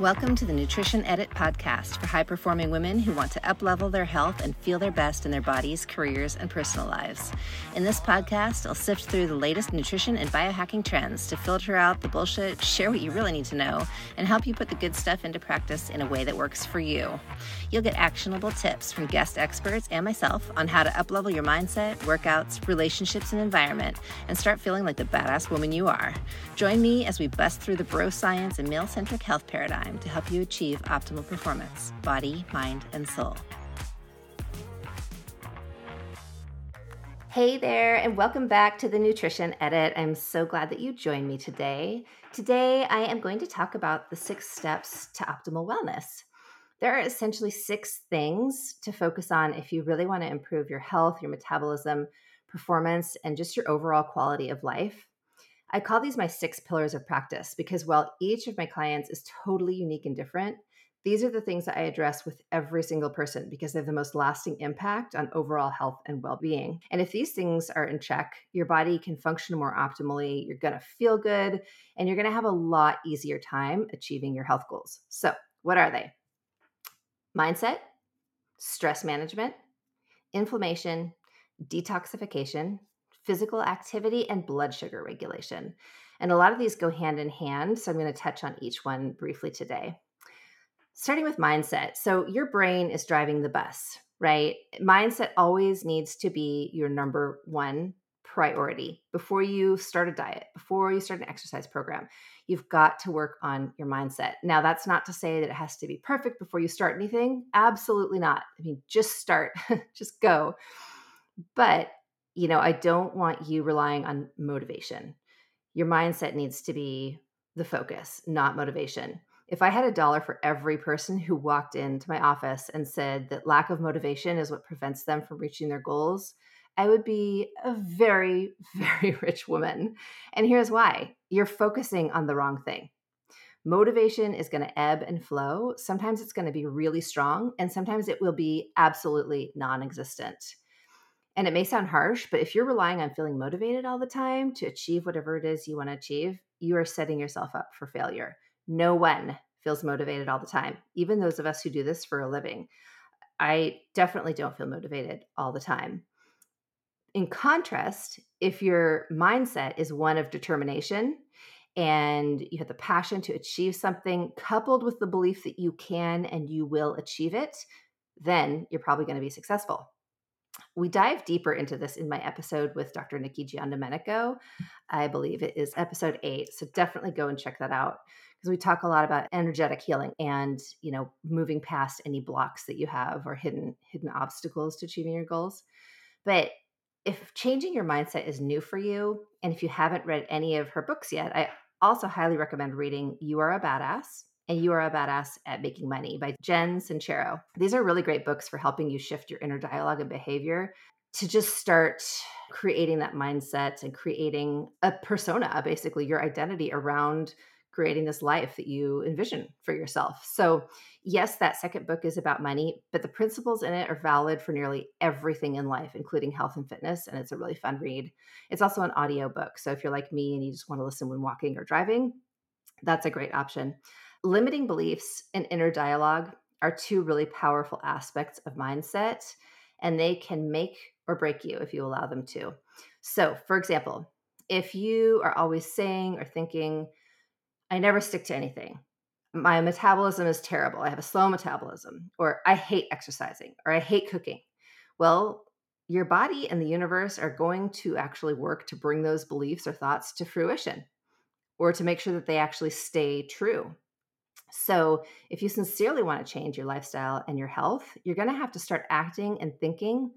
Welcome to the Nutrition Edit podcast for high performing women who want to uplevel their health and feel their best in their bodies, careers, and personal lives. In this podcast, I'll sift through the latest nutrition and biohacking trends to filter out the bullshit, share what you really need to know, and help you put the good stuff into practice in a way that works for you. You'll get actionable tips from guest experts and myself on how to uplevel your mindset, workouts, relationships, and environment, and start feeling like the badass woman you are. Join me as we bust through the bro science and male centric health paradigm time to help you achieve optimal performance, body, mind, and soul. Hey there, and welcome back to the Nutrition Edit. I'm so glad that you joined me today. Today, I am going to talk about the six steps to optimal wellness. There are essentially six things to focus on if you really want to improve your health, your metabolism, performance, and just your overall quality of life. I call these my six pillars of practice because while each of my clients is totally unique and different, these are the things that I address with every single person because they have the most lasting impact on overall health and well being. And if these things are in check, your body can function more optimally, you're gonna feel good, and you're gonna have a lot easier time achieving your health goals. So, what are they? Mindset, stress management, inflammation, detoxification, physical activity, and blood sugar regulation. And a lot of these go hand in hand. So I'm going to touch on each one briefly today. Starting with mindset. So your brain is driving the bus, right? Mindset always needs to be your number one priority before you start a diet, before you start an exercise program. You've got to work on your mindset. Now, that's not to say that it has to be perfect before you start anything. Absolutely not. I mean, just start, just go. But you know, I don't want you relying on motivation. Your mindset needs to be the focus, not motivation. If I had a dollar for every person who walked into my office and said that lack of motivation is what prevents them from reaching their goals, I would be a very, very rich woman. And here's why you're focusing on the wrong thing. Motivation is going to ebb and flow. Sometimes it's going to be really strong, and sometimes it will be absolutely non existent. And it may sound harsh, but if you're relying on feeling motivated all the time to achieve whatever it is you want to achieve, you are setting yourself up for failure. No one feels motivated all the time, even those of us who do this for a living. I definitely don't feel motivated all the time. In contrast, if your mindset is one of determination and you have the passion to achieve something coupled with the belief that you can and you will achieve it, then you're probably going to be successful we dive deeper into this in my episode with Dr. Nikki Giandomenico. I believe it is episode eight. So definitely go and check that out because we talk a lot about energetic healing and you know moving past any blocks that you have or hidden hidden obstacles to achieving your goals. But if changing your mindset is new for you, and if you haven't read any of her books yet, I also highly recommend reading You Are a Badass and You Are a Badass at Making Money by Jen Sincero. These are really great books for helping you shift your inner dialogue and behavior to just start creating that mindset and creating a persona, basically your identity around creating this life that you envision for yourself. So, yes, that second book is about money, but the principles in it are valid for nearly everything in life, including health and fitness. And it's a really fun read. It's also an audio book. So, if you're like me and you just want to listen when walking or driving, that's a great option limiting beliefs and inner dialogue are two really powerful aspects of mindset, and they can make or break you if you allow them to. So, for example, if you are always saying or thinking, I never stick to anything, my metabolism is terrible, I have a slow metabolism, or I hate exercising, or I hate cooking, well, your body and the universe are going to actually work to bring those beliefs or thoughts to fruition or to make sure that they actually stay true. So, if you sincerely want to change your lifestyle and your health, you're going to have to start acting and thinking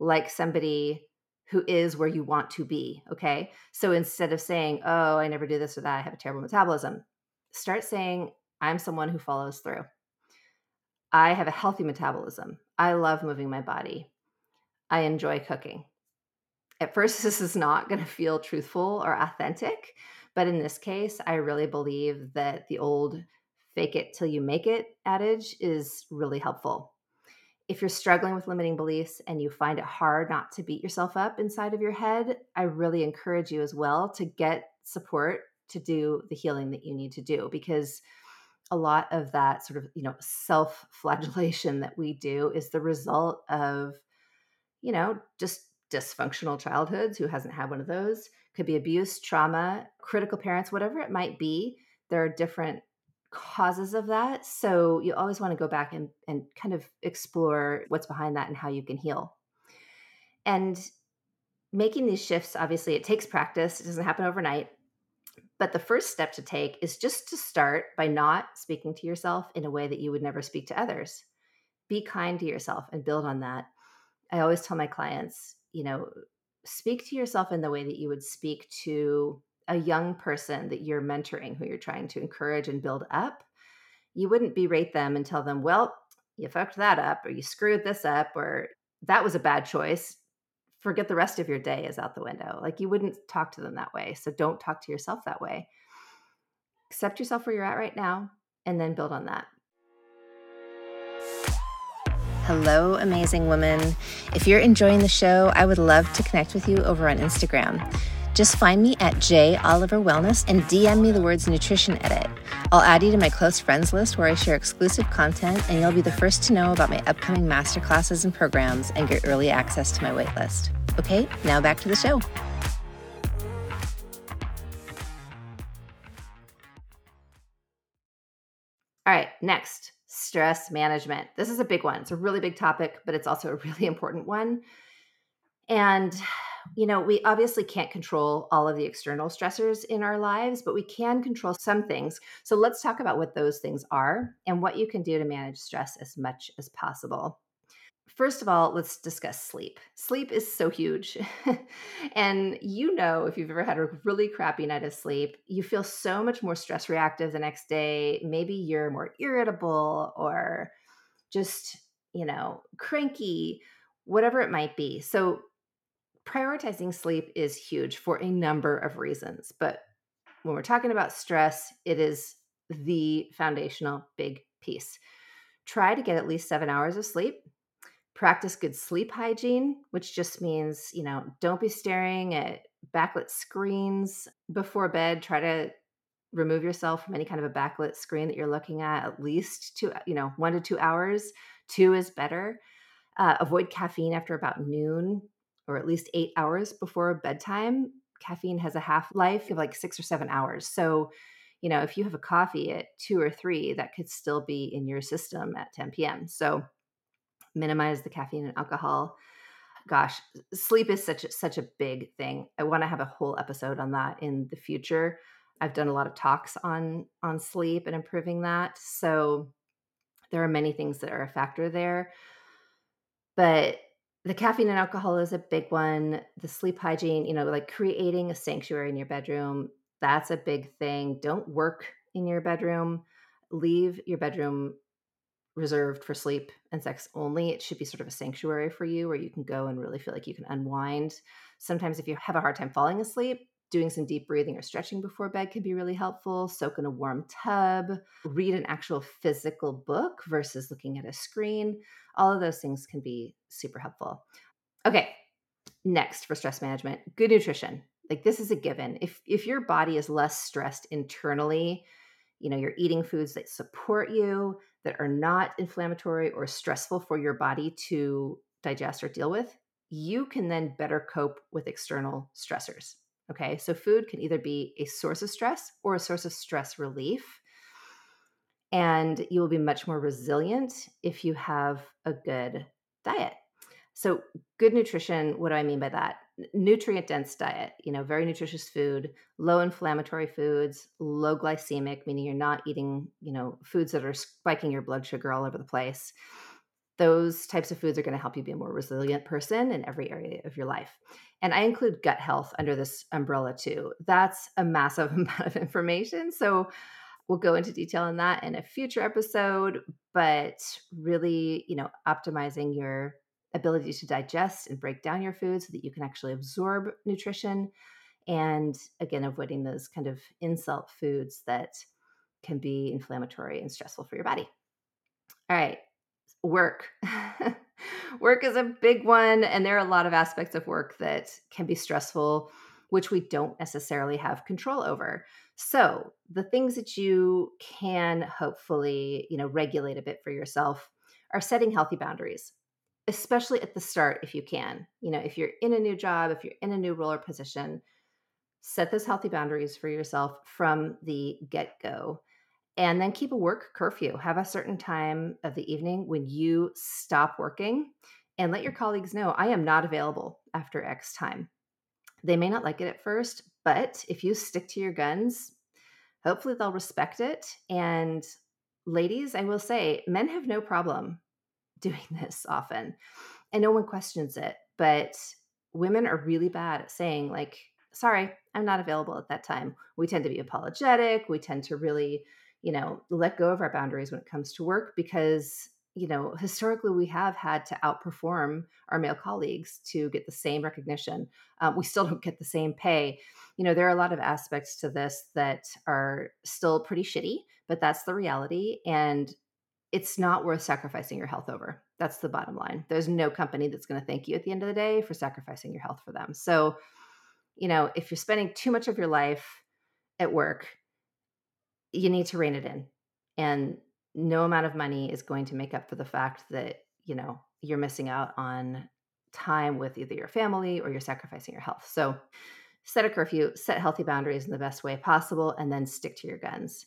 like somebody who is where you want to be. Okay. So, instead of saying, oh, I never do this or that, I have a terrible metabolism, start saying, I'm someone who follows through. I have a healthy metabolism. I love moving my body. I enjoy cooking. At first, this is not going to feel truthful or authentic. But in this case, I really believe that the old fake it till you make it adage is really helpful. If you're struggling with limiting beliefs and you find it hard not to beat yourself up inside of your head, I really encourage you as well to get support to do the healing that you need to do because a lot of that sort of, you know, self flagellation that we do is the result of, you know, just dysfunctional childhoods. Who hasn't had one of those? Could be abuse, trauma, critical parents, whatever it might be. There are different causes of that. So you always want to go back and, and kind of explore what's behind that and how you can heal. And making these shifts, obviously, it takes practice, it doesn't happen overnight. But the first step to take is just to start by not speaking to yourself in a way that you would never speak to others. Be kind to yourself and build on that. I always tell my clients, you know, speak to yourself in the way that you would speak to a young person that you're mentoring who you're trying to encourage and build up. You wouldn't berate them and tell them, well, you fucked that up, or you screwed this up, or that was a bad choice. Forget the rest of your day is out the window. Like you wouldn't talk to them that way. So don't talk to yourself that way. Accept yourself where you're at right now and then build on that. Hello, amazing woman. If you're enjoying the show, I would love to connect with you over on Instagram. Just find me at J Oliver Wellness and DM me the words nutrition edit. I'll add you to my close friends list where I share exclusive content, and you'll be the first to know about my upcoming masterclasses and programs and get early access to my waitlist. Okay, now back to the show. All right, next stress management. This is a big one. It's a really big topic, but it's also a really important one. And, you know, we obviously can't control all of the external stressors in our lives, but we can control some things. So let's talk about what those things are and what you can do to manage stress as much as possible. First of all, let's discuss sleep. Sleep is so huge. and you know, if you've ever had a really crappy night of sleep, you feel so much more stress reactive the next day. Maybe you're more irritable or just, you know, cranky, whatever it might be. So, prioritizing sleep is huge for a number of reasons. But when we're talking about stress, it is the foundational big piece. Try to get at least seven hours of sleep practice good sleep hygiene, which just means, you know, don't be staring at backlit screens before bed. Try to remove yourself from any kind of a backlit screen that you're looking at at least two, you know, one to two hours. Two is better. Uh, avoid caffeine after about noon or at least eight hours before bedtime. Caffeine has a half life of like six or seven hours. So, you know, if you have a coffee at two or three, that could still be in your system at 10 p.m. So, minimize the caffeine and alcohol. Gosh, sleep is such a, such a big thing. I want to have a whole episode on that in the future. I've done a lot of talks on on sleep and improving that. So there are many things that are a factor there. But the caffeine and alcohol is a big one. The sleep hygiene, you know, like creating a sanctuary in your bedroom, that's a big thing. Don't work in your bedroom. Leave your bedroom reserved for sleep and sex only. It should be sort of a sanctuary for you where you can go and really feel like you can unwind. Sometimes, if you have a hard time falling asleep, doing some deep breathing or stretching before bed can be really helpful. Soak in a warm tub, read an actual physical book versus looking at a screen. All of those things can be super helpful. Okay, next for stress management, good nutrition. Like this is a given. If if your body is less stressed internally, you know, you're eating foods that support you, that are not inflammatory or stressful for your body to digest or deal with, you can then better cope with external stressors. Okay, so food can either be a source of stress or a source of stress relief. And you will be much more resilient if you have a good diet. So, good nutrition, what do I mean by that? nutrient dense diet, you know, very nutritious food, low inflammatory foods, low glycemic, meaning you're not eating, you know, foods that are spiking your blood sugar all over the place. Those types of foods are going to help you be a more resilient person in every area of your life. And I include gut health under this umbrella too. That's a massive amount of information. So we'll go into detail on that in a future episode, but really, you know, optimizing your ability to digest and break down your food so that you can actually absorb nutrition. And again, avoiding those kind of insult foods that can be inflammatory and stressful for your body. All right, work. work is a big one, and there are a lot of aspects of work that can be stressful. which we don't necessarily have control over. So, the things that you can hopefully, you know, regulate a bit for yourself are setting healthy boundaries, especially at the start if you can. You know, if you're in a new job, if you're in a new role or position, set those healthy boundaries for yourself from the get-go and then keep a work curfew. Have a certain time of the evening when you stop working and let your colleagues know I am not available after X time. They may not like it at first, but if you stick to your guns, hopefully they'll respect it. And ladies, I will say, men have no problem doing this often, and no one questions it. But women are really bad at saying, like, sorry, I'm not available at that time. We tend to be apologetic. We tend to really, you know, let go of our boundaries when it comes to work because you know, historically we have had to outperform our male colleagues to get the same recognition. Um, we still don't get the same pay. You know, there are a lot of aspects to this that are still pretty shitty, but that's the reality. And it's not worth sacrificing your health over. That's the bottom line. There's no company that's going to thank you at the end of the day for sacrificing your health for them. So, you know, if you're spending too much of your life at work, you need to rein it in. And no amount of money is going to make up for the fact that, you know, you're missing out on time with either your family or you're sacrificing your health. So set a curfew, set healthy boundaries in the best way possible, and then stick to your guns.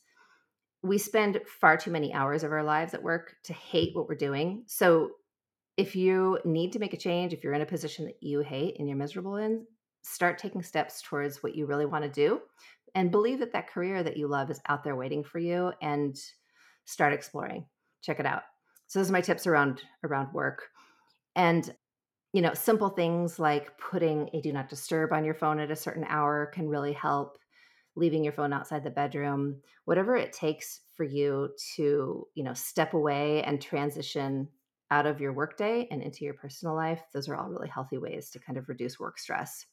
We spend far too many hours of our lives at work to hate what we're doing. So if you need to make a change, if you're in a position that you hate and you're miserable in, start taking steps towards what you really want to do and believe that that career that you love is out there waiting for you and start exploring. Check it out. So those are my tips around around work. And you know, simple things like putting a do not disturb on your phone at a certain hour can really help. Leaving your phone outside the bedroom, whatever it takes for you to, you know, step away and transition out of your workday and into your personal life, those are all really healthy ways to kind of reduce work stress.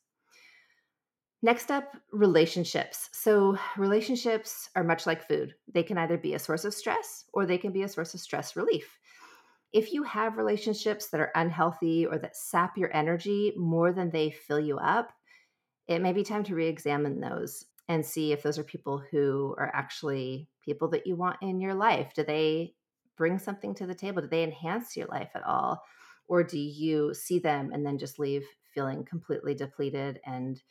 Next up, relationships. So, relationships are much like food. They can either be a source of stress or they can be a source of stress relief. If you have relationships that are unhealthy or that sap your energy more than they fill you up, it may be time to re examine those and see if those are people who are actually people that you want in your life. Do they bring something to the table? Do they enhance your life at all? Or do you see them and then just leave feeling completely depleted and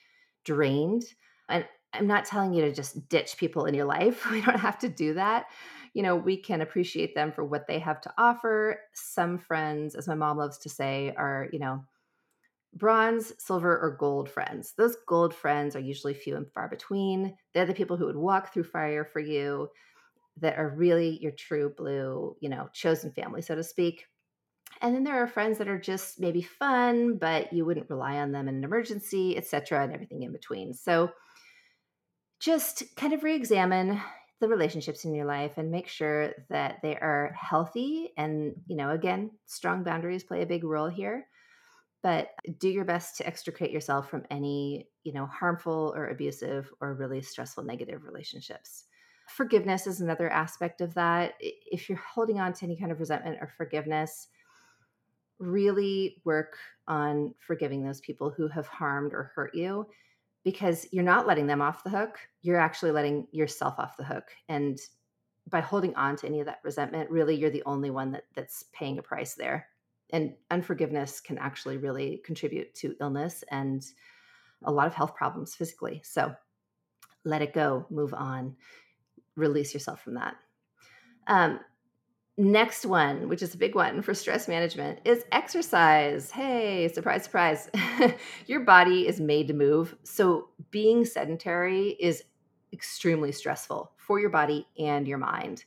drained. And I'm not telling you to just ditch people in your life. We don't have to do that. You know, we can appreciate them for what they have to offer. Some friends, as my mom loves to say, are, you know, bronze, silver, or gold friends. Those gold friends are usually few and far between. They're the people who would walk through fire for you, that are really your true blue, you know, chosen family, so to speak. And then there are friends that are just maybe fun, but you wouldn't rely on them in an emergency, etc., and everything in between. So just kind of re-examine the relationships in your life and make sure that they are healthy and, you know, again, strong boundaries play a big role here. But do your best to extricate yourself from any, you know, harmful or abusive or really stressful negative relationships forgiveness is another aspect of that. If you're holding on to any kind of resentment or forgiveness, really work on forgiving those people who have harmed or hurt you because you're not letting them off the hook. You're actually letting yourself off the hook. And by holding on to any of that resentment, really you're the only one that, that's paying a price there. And unforgiveness can actually really contribute to illness and a lot of health problems physically. So let it go, move on, release yourself from that. Um, Next one, which is a big one for stress management, is exercise. Hey, surprise, surprise. Your body is made to move. So being sedentary is extremely stressful for your body and your mind.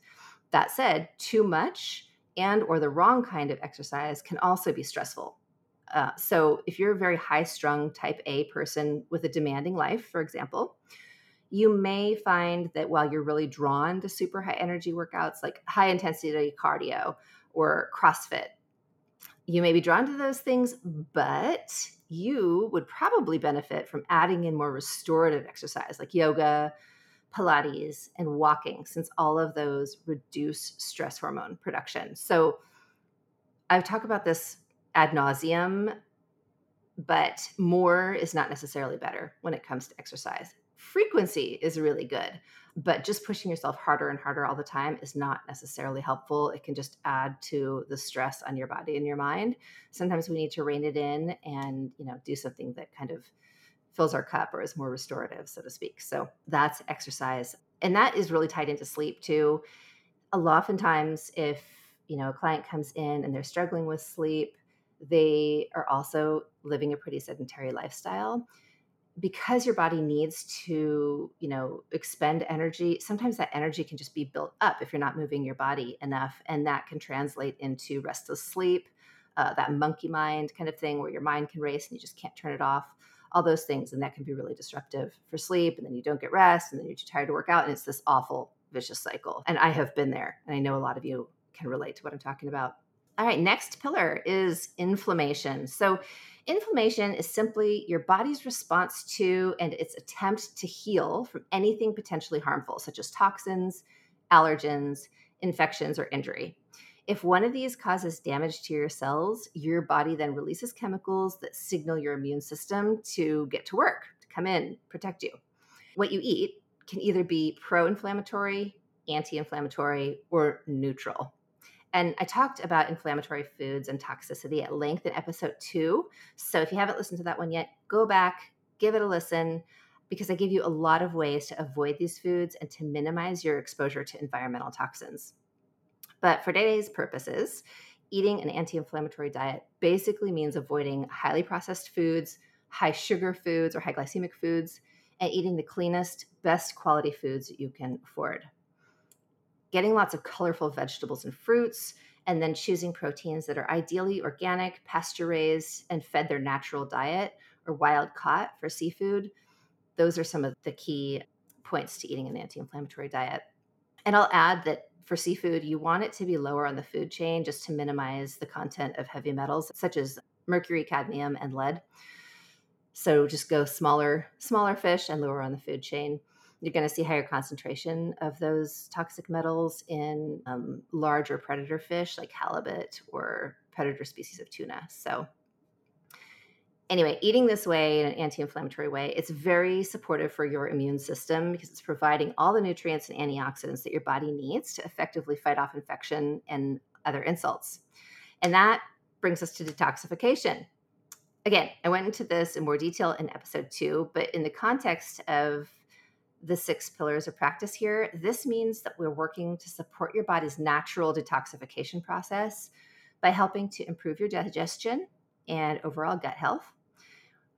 That said, too much and or the wrong kind of exercise can also be stressful. Uh, so if you're a very high strung type A person with a demanding life, for example, you may find that while you're really drawn to super high energy workouts like high intensity cardio or CrossFit, you may be drawn to those things, but you would probably benefit from adding in more restorative exercise like yoga, Pilates, and walking, since all of those reduce stress hormone production. So I've talked about this ad nauseum but more is not necessarily better when it comes to exercise. Frequency is really good, but just pushing yourself harder and harder all the time is not necessarily helpful. It can just add to the stress on your body and your mind. Sometimes we need to rein it in and, you know, do something that kind of fills our cup or is more restorative, so to speak. So that's exercise. And that is really tied into sleep too. A lot oftentimes if, you know, a client comes in and they're struggling with sleep, they are also living a pretty sedentary lifestyle because your body needs to you know expend energy sometimes that energy can just be built up if you're not moving your body enough and that can translate into restless sleep uh, that monkey mind kind of thing where your mind can race and you just can't turn it off all those things and that can be really disruptive for sleep and then you don't get rest and then you're too tired to work out and it's this awful vicious cycle and i have been there and i know a lot of you can relate to what i'm talking about all right, next pillar is inflammation. So, inflammation is simply your body's response to and its attempt to heal from anything potentially harmful, such as toxins, allergens, infections, or injury. If one of these causes damage to your cells, your body then releases chemicals that signal your immune system to get to work, to come in, protect you. What you eat can either be pro inflammatory, anti inflammatory, or neutral. And I talked about inflammatory foods and toxicity at length in episode two. So if you haven't listened to that one yet, go back, give it a listen, because I give you a lot of ways to avoid these foods and to minimize your exposure to environmental toxins. But for today's purposes, eating an anti inflammatory diet basically means avoiding highly processed foods, high sugar foods, or high glycemic foods, and eating the cleanest, best quality foods you can afford getting lots of colorful vegetables and fruits, and then choosing proteins that are ideally organic, pasture raised, and fed their natural diet or wild caught for seafood. Those are some of the key points to eating an anti inflammatory diet. And I'll add that for seafood, you want it to be lower on the food chain just to minimize the content of heavy metals such as mercury, cadmium, and lead. So just go smaller, smaller fish and lower on the food chain you're going to see higher concentration of those toxic metals in um, larger predator fish like halibut or predator species of tuna. So, anyway, eating this way in an anti inflammatory way, it's very supportive for your immune system because it's providing all the nutrients and antioxidants that your body needs to effectively fight off infection and other insults. And that brings us to detoxification. Again, I went into this in more detail in episode two, but in the context of the six pillars of practice here, this means that we're working to support your body's natural detoxification process by helping to improve your digestion and overall gut health,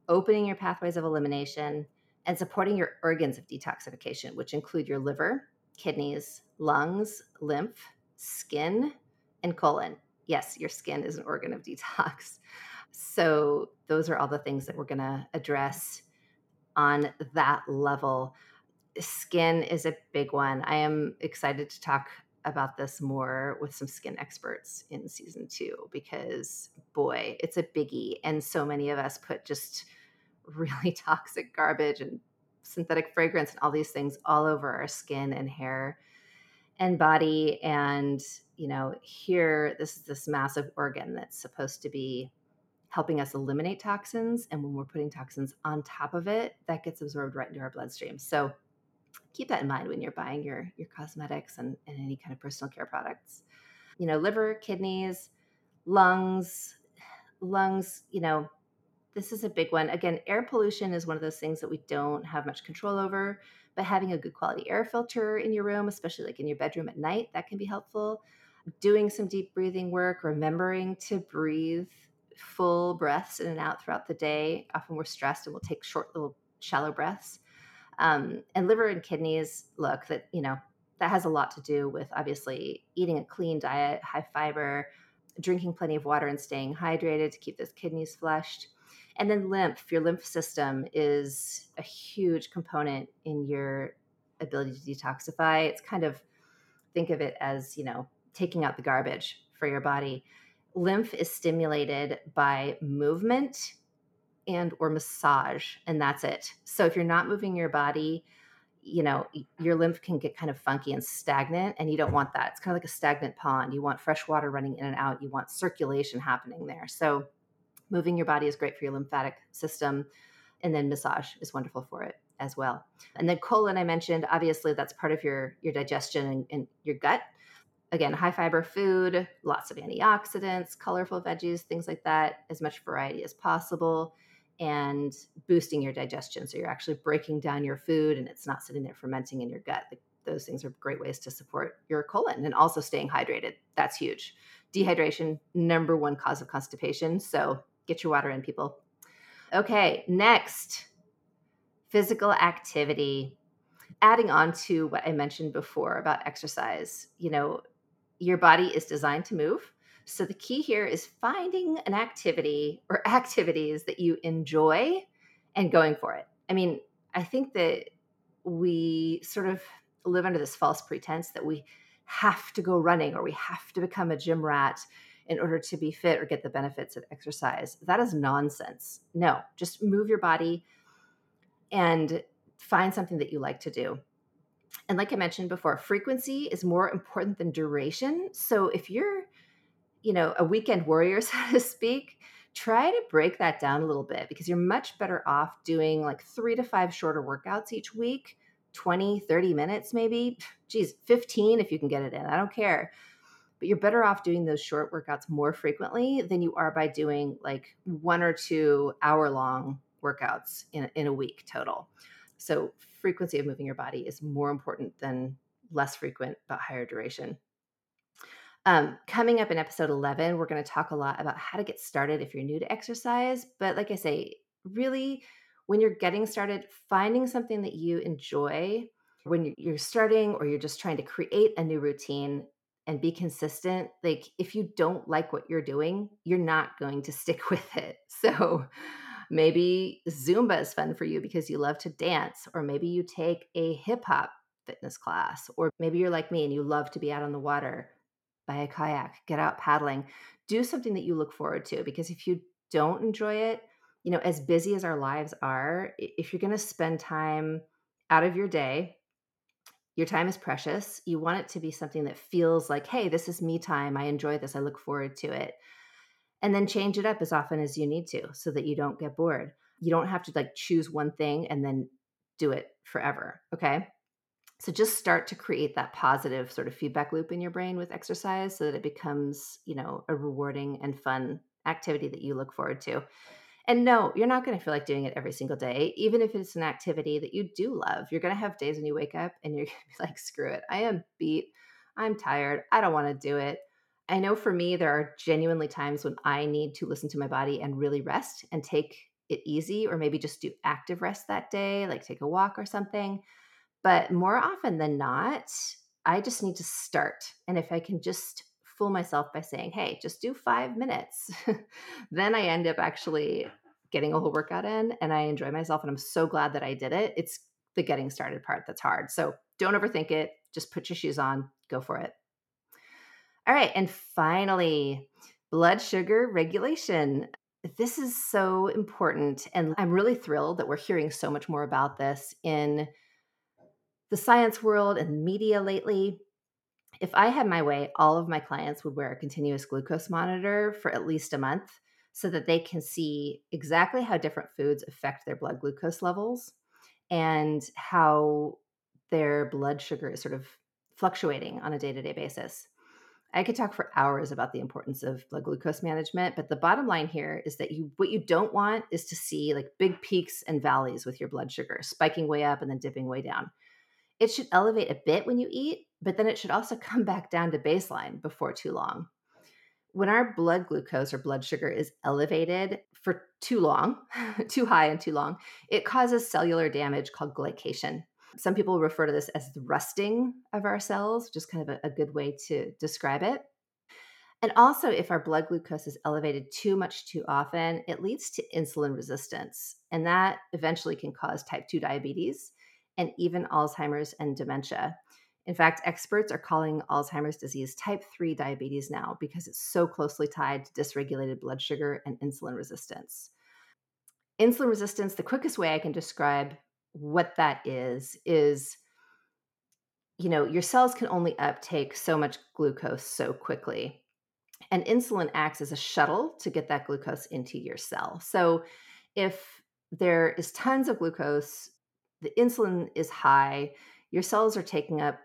opening your pathways of elimination, and supporting your organs of detoxification, which include your liver, kidneys, lungs, lymph, skin, and colon. Yes, your skin is an organ of detox. So, those are all the things that we're going to address on that level skin is a big one. I am excited to talk about this more with some skin experts in season two because, boy, it's a biggie. And so many of us put just really toxic garbage and synthetic fragrance and all these things all over our skin and hair and body. And, you know, here, this is this massive organ that's supposed to be helping us eliminate toxins. And when we're putting toxins on top of it, that gets absorbed right into our bloodstream. So, keep that in mind when you're buying your your cosmetics and, and any kind of personal care products. You know liver kidneys lungs lungs you know this is a big one. Again air pollution is one of those things that we don't have much control over but having a good quality air filter in your room especially like in your bedroom at night that can be helpful. Doing some deep breathing work remembering to breathe full breaths in and out throughout the day. Often we're stressed and we'll take short little shallow breaths um, and liver and kidneys, look, that, you know, that has a lot to do with obviously eating a clean diet, high fiber, drinking plenty of water and staying hydrated to keep those kidneys flushed. And then lymph, your lymph system is a huge component in your ability to detoxify. It's kind of think of it as, you know, taking out the garbage for your body. Lymph is stimulated by movement and or massage and that's it so if you're not moving your body you know your lymph can get kind of funky and stagnant and you don't want that it's kind of like a stagnant pond you want fresh water running in and out you want circulation happening there so Moving your body is great for your lymphatic system. And then massage is wonderful for it as well. And then colon, I mentioned, obviously that's part of your, your digestion and, and your gut. Again, high fiber food, lots of antioxidants, colorful veggies, things like that, as much variety as possible, and boosting your digestion. So you're actually breaking down your food and it's not sitting there fermenting in your gut. Those things are great ways to support your colon and also staying hydrated. That's huge. Dehydration, number one cause of constipation. So get your water in, people. Okay, next physical activity. Adding on to what I mentioned before about exercise, you know, your body is designed to move. So the key here is finding an activity or activities that you enjoy and going for it. I mean, I think that we sort of live under this false pretense that we have to go running or we have to become a gym rat in order to be fit or get the benefits of exercise. That is nonsense. No, just move your body and find something that you like to do. And like I mentioned before, frequency is more important than duration. So if you're, you know, a weekend warrior, so to speak, try to break that down a little bit because you're much better off doing like three to five shorter workouts each week 20, 30 minutes maybe. Geez, 15 if you can get it in. I don't care. But you're better off doing those short workouts more frequently than you are by doing like one or two hour long workouts in, in a week total. So, frequency of moving your body is more important than less frequent but higher duration. Um, coming up in episode 11, we're going to talk a lot about how to get started if you're new to exercise. But like I say, really when you're getting started, finding something that you enjoy when you're starting or you're just trying to create a new routine and be consistent. Like, if you don't like what you're doing, you're not going to stick with it. So, maybe Zumba is fun for you because you love to dance, or maybe you take a hip hop fitness class, or maybe you're like me and you love to be out on the water, buy a kayak, get out paddling, do something that you look forward to. Because if you don't enjoy it, you know, as busy as our lives are, if you're going to spend time out of your day, your time is precious. You want it to be something that feels like, hey, this is me time. I enjoy this. I look forward to it. And then change it up as often as you need to so that you don't get bored. You don't have to like choose one thing and then do it forever. Okay. So just start to create that positive sort of feedback loop in your brain with exercise so that it becomes, you know, a rewarding and fun activity that you look forward to. And no, you're not going to feel like doing it every single day, even if it's an activity that you do love. You're going to have days when you wake up and you're going to be like, screw it. I am beat. I'm tired. I don't want to do it. I know for me, there are genuinely times when I need to listen to my body and really rest and take it easy, or maybe just do active rest that day, like take a walk or something. But more often than not, I just need to start. And if I can just fool myself by saying, hey, just do five minutes. then I end up actually getting a whole workout in and I enjoy myself. And I'm so glad that I did it. It's the getting started part that's hard. So don't overthink it. Just put your shoes on, go for it. All right. And finally, blood sugar regulation. This is so important. And I'm really thrilled that we're hearing so much more about this in the science world and media lately if I had my way, all of my clients would wear a continuous glucose monitor for at least a month so that they can see exactly how different foods affect their blood glucose levels and how their blood sugar is sort of fluctuating on a day to day basis. I could talk for hours about the importance of blood glucose management, but the bottom line here is that you what you don't want is to see like big peaks and valleys with your blood sugar, spiking way up and then dipping way down. It should elevate a bit when you eat, but then it should also come back down to baseline before too long. When our blood glucose or blood sugar is elevated for too long, too high and too long, it causes cellular damage called glycation. Some people refer to this as the rusting of our cells, is kind of a, a good way to describe it. And also, if our blood glucose is elevated too much too often, it leads to insulin resistance. And that eventually can cause type 2 diabetes and even Alzheimer's and dementia. In fact, experts are calling Alzheimer's disease type 3 diabetes now because it's so closely tied to dysregulated blood sugar and insulin resistance. Insulin resistance, the quickest way I can describe what that is, is you know, your cells can only uptake so much glucose so quickly. And insulin acts as a shuttle to get that glucose into your cell. So if there is tons of glucose, the insulin is high, your cells are taking up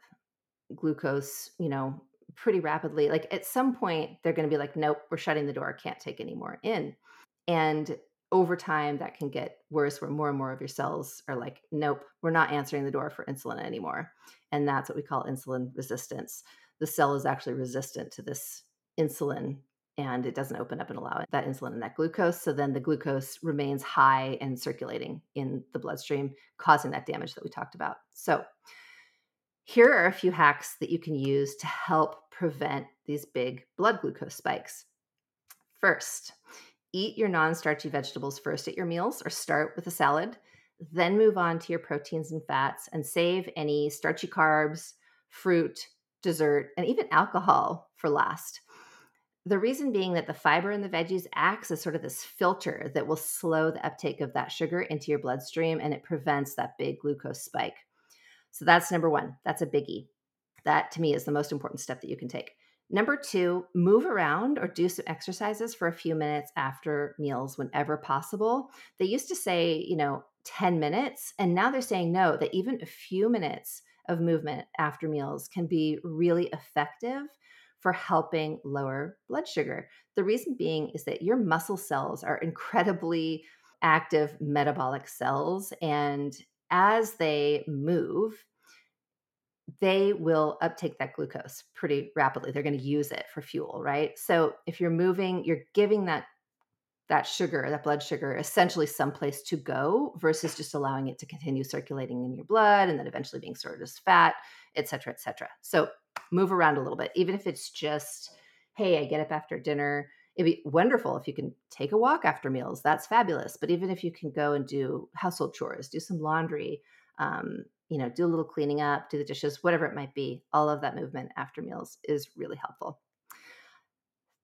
glucose, you know, pretty rapidly. Like at some point, they're going to be like, nope, we're shutting the door. Can't take any more in. And over time, that can get worse where more and more of your cells are like, nope, we're not answering the door for insulin anymore. And that's what we call insulin resistance. The cell is actually resistant to this insulin and it doesn't open up and allow that insulin and that glucose. So then the glucose remains high and circulating in the bloodstream, causing that damage that we talked about. So here are a few hacks that you can use to help prevent these big blood glucose spikes. First, eat your non starchy vegetables first at your meals or start with a salad, then move on to your proteins and fats and save any starchy carbs, fruit, dessert, and even alcohol for last. The reason being that the fiber in the veggies acts as sort of this filter that will slow the uptake of that sugar into your bloodstream and it prevents that big glucose spike. So that's number one. That's a biggie. That to me is the most important step that you can take. Number two, move around or do some exercises for a few minutes after meals whenever possible. They used to say, you know, 10 minutes, and now they're saying no, that even a few minutes of movement after meals can be really effective for helping lower blood sugar. The reason being is that your muscle cells are incredibly active metabolic cells. And as they move, they will uptake that glucose pretty rapidly. They're going to use it for fuel, right? So if you're moving, you're giving that that sugar, that blood sugar, essentially someplace to go versus just allowing it to continue circulating in your blood and then eventually being stored as fat, et cetera, et cetera. So move around a little bit, even if it's just, hey, I get up after dinner. It'd be wonderful if you can take a walk after meals. That's fabulous. But even if you can go and do household chores, do some laundry, um, you know, do a little cleaning up, do the dishes, whatever it might be, all of that movement after meals is really helpful.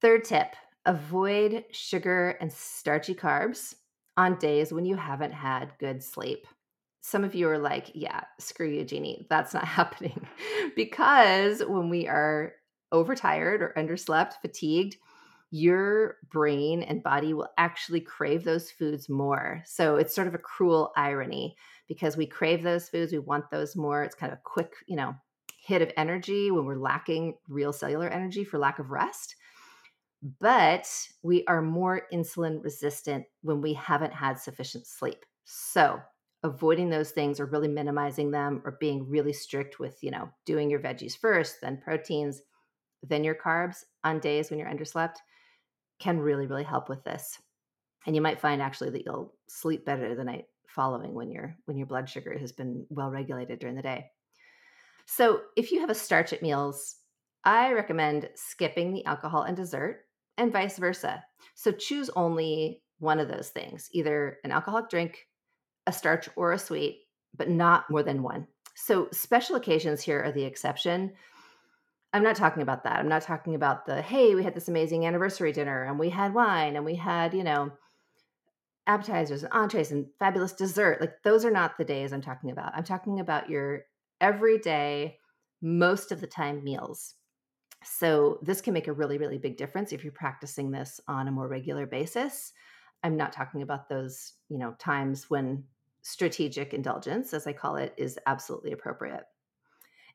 Third tip avoid sugar and starchy carbs on days when you haven't had good sleep. Some of you are like, yeah, screw you, Jeannie. That's not happening. because when we are overtired or underslept, fatigued, your brain and body will actually crave those foods more. So it's sort of a cruel irony because we crave those foods, we want those more. It's kind of a quick, you know, hit of energy when we're lacking real cellular energy for lack of rest. But we are more insulin resistant when we haven't had sufficient sleep. So, avoiding those things or really minimizing them or being really strict with, you know, doing your veggies first, then proteins, then your carbs on days when you're underslept can really, really help with this. And you might find actually that you'll sleep better the night following when your when your blood sugar has been well regulated during the day. So, if you have a starch at meals, I recommend skipping the alcohol and dessert and vice versa. So, choose only one of those things, either an alcoholic drink, a starch or a sweet, but not more than one. So, special occasions here are the exception. I'm not talking about that. I'm not talking about the, hey, we had this amazing anniversary dinner and we had wine and we had, you know, appetizers and entrees and fabulous dessert. Like those are not the days I'm talking about. I'm talking about your everyday, most of the time meals. So this can make a really, really big difference if you're practicing this on a more regular basis. I'm not talking about those, you know, times when strategic indulgence, as I call it, is absolutely appropriate.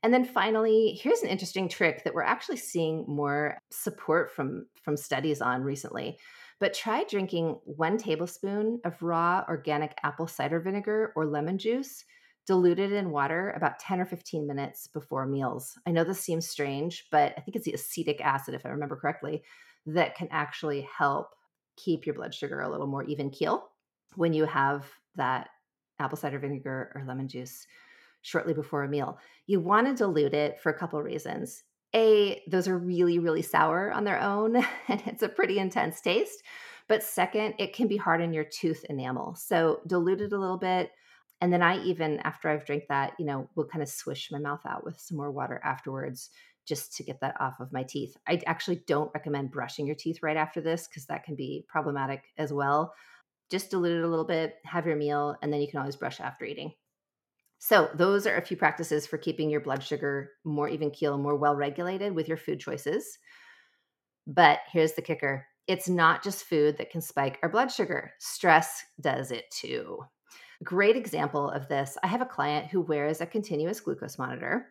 And then finally, here's an interesting trick that we're actually seeing more support from from studies on recently. But try drinking 1 tablespoon of raw organic apple cider vinegar or lemon juice diluted in water about 10 or 15 minutes before meals. I know this seems strange, but I think it's the acetic acid if I remember correctly that can actually help keep your blood sugar a little more even keel when you have that apple cider vinegar or lemon juice shortly before a meal. You want to dilute it for a couple reasons. A, those are really, really sour on their own, and it's a pretty intense taste. But second, it can be hard on your tooth enamel. So dilute it a little bit. And then I even, after I've drank that, you know, will kind of swish my mouth out with some more water afterwards just to get that off of my teeth. I actually don't recommend brushing your teeth right after this because that can be problematic as well. Just dilute it a little bit, have your meal, and then you can always brush after eating. So, those are a few practices for keeping your blood sugar more even keel, more well regulated with your food choices. But here's the kicker it's not just food that can spike our blood sugar, stress does it too. Great example of this I have a client who wears a continuous glucose monitor.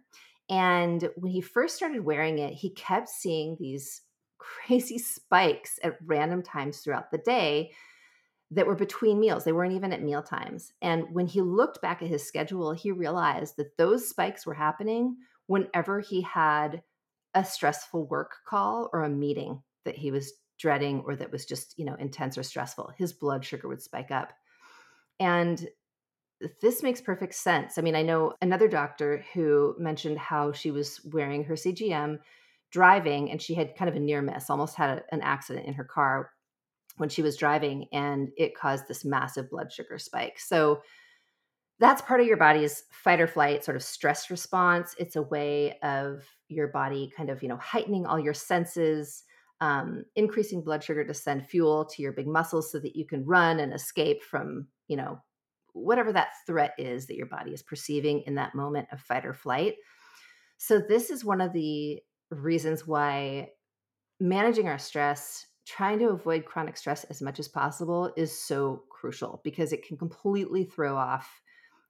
And when he first started wearing it, he kept seeing these crazy spikes at random times throughout the day that were between meals. They weren't even at meal times. And when he looked back at his schedule, he realized that those spikes were happening whenever he had a stressful work call or a meeting that he was dreading or that was just, you know, intense or stressful. His blood sugar would spike up. And this makes perfect sense. I mean, I know another doctor who mentioned how she was wearing her CGM driving and she had kind of a near miss, almost had an accident in her car when she was driving and it caused this massive blood sugar spike. So that's part of your body's fight or flight sort of stress response. It's a way of your body kind of, you know, heightening all your senses, um, increasing blood sugar to send fuel to your big muscles so that you can run and escape from, you know, whatever that threat is that your body is perceiving in that moment of fight or flight. So, this is one of the reasons why managing our stress, trying to avoid chronic stress as much as possible is so crucial because it can completely throw off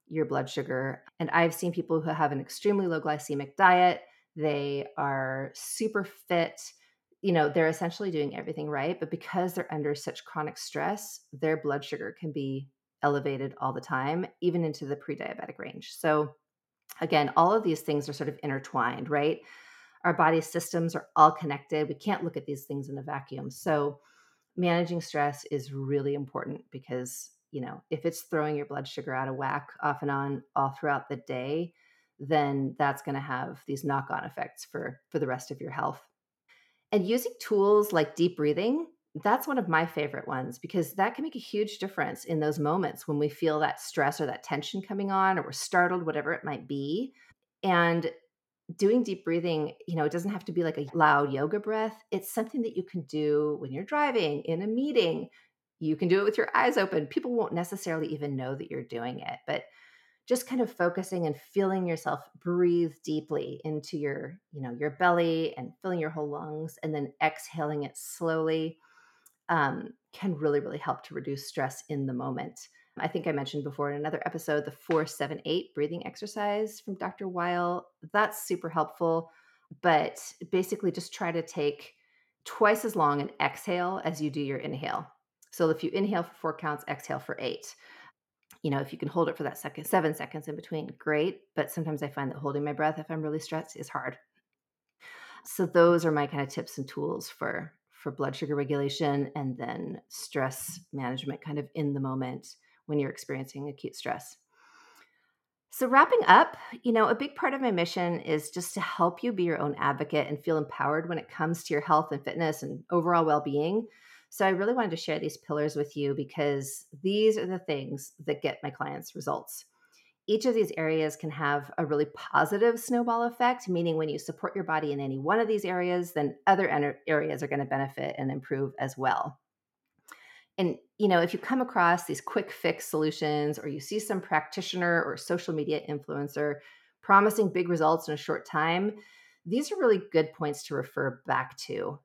your blood sugar. And I've seen people who have an extremely low glycemic diet, they are super fit. You know, they're essentially doing everything right, but because they're under such chronic stress, their blood sugar can be elevated all the time, even into the pre diabetic range. So, again, all of these things are sort of intertwined, right? Our body systems are all connected. We can't look at these things in a vacuum. So, managing stress is really important because, you know, if it's throwing your blood sugar out of whack off and on all throughout the day, then that's going to have these knock-on effects for for the rest of your health. And using tools like deep breathing that's one of my favorite ones because that can make a huge difference in those moments when we feel that stress or that tension coming on or we're startled, whatever it might be. And doing deep breathing, you know, it doesn't have to be like a loud yoga breath. It's something that you can do when you're driving, in a meeting. You can do it with your eyes open. People won't necessarily even know that you're doing it, but just kind of focusing and feeling yourself breathe deeply into your, you know, your belly and filling your whole lungs and then exhaling it slowly um, can really, really help to reduce stress in the moment. I think I mentioned before in another episode the 478 breathing exercise from Dr. Weil. That's super helpful, but basically just try to take twice as long an exhale as you do your inhale. So if you inhale for four counts, exhale for eight. You know, if you can hold it for that second, seven seconds in between, great. But sometimes I find that holding my breath if I'm really stressed is hard. So those are my kind of tips and tools for for blood sugar regulation and then stress management kind of in the moment when you're experiencing acute stress. So, wrapping up, you know, a big part of my mission is just to help you be your own advocate and feel empowered when it comes to your health and fitness and overall well being. So, I really wanted to share these pillars with you because these are the things that get my clients results each of these areas can have a really positive snowball effect, meaning when you support your body in any one of these areas, then other areas are going to benefit and improve as well. And you know, if you come across these quick fix solutions or you see some practitioner or social media influencer promising big results in a short time, these are really good points to refer back to.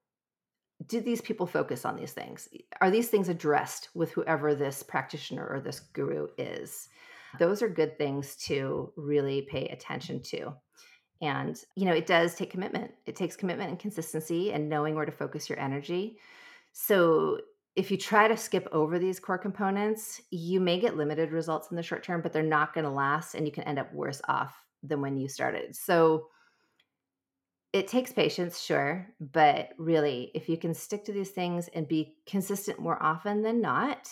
Do these people focus on these things? Are these things addressed with whoever this practitioner or this guru is? Those are good things to really pay attention to. And, you know, it does take commitment. It takes commitment and consistency and knowing where to focus your energy. So, if you try to skip over these core components, you may get limited results in the short term, but they're not going to last and you can end up worse off than when you started. So, it takes patience, sure, but really, if you can stick to these things and be consistent more often than not,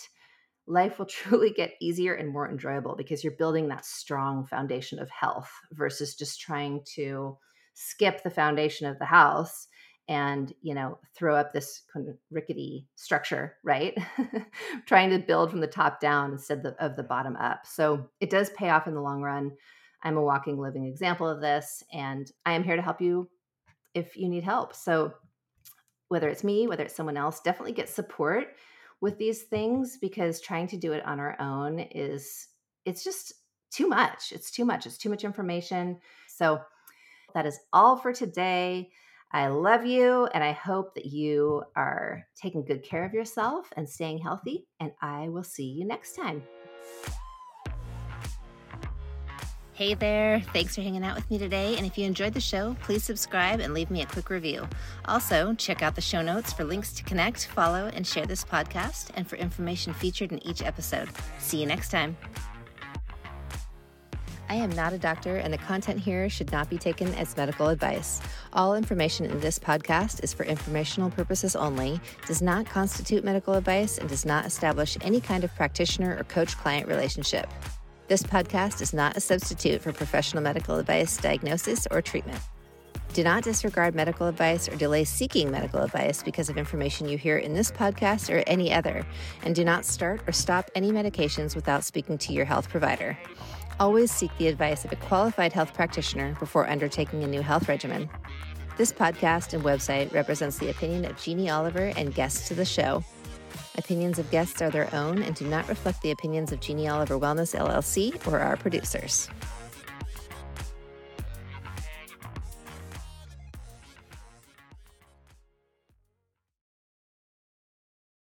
life will truly get easier and more enjoyable because you're building that strong foundation of health versus just trying to skip the foundation of the house and you know throw up this kind of rickety structure right trying to build from the top down instead of the bottom up so it does pay off in the long run i'm a walking living example of this and i am here to help you if you need help so whether it's me whether it's someone else definitely get support with these things because trying to do it on our own is it's just too much. It's too much. It's too much information. So that is all for today. I love you and I hope that you are taking good care of yourself and staying healthy. And I will see you next time. Hey there, thanks for hanging out with me today. And if you enjoyed the show, please subscribe and leave me a quick review. Also, check out the show notes for links to connect, follow, and share this podcast, and for information featured in each episode. See you next time. I am not a doctor, and the content here should not be taken as medical advice. All information in this podcast is for informational purposes only, does not constitute medical advice, and does not establish any kind of practitioner or coach client relationship. This podcast is not a substitute for professional medical advice, diagnosis, or treatment. Do not disregard medical advice or delay seeking medical advice because of information you hear in this podcast or any other, and do not start or stop any medications without speaking to your health provider. Always seek the advice of a qualified health practitioner before undertaking a new health regimen. This podcast and website represents the opinion of Jeannie Oliver and guests to the show. Opinions of guests are their own and do not reflect the opinions of Jeannie Oliver Wellness LLC or our producers.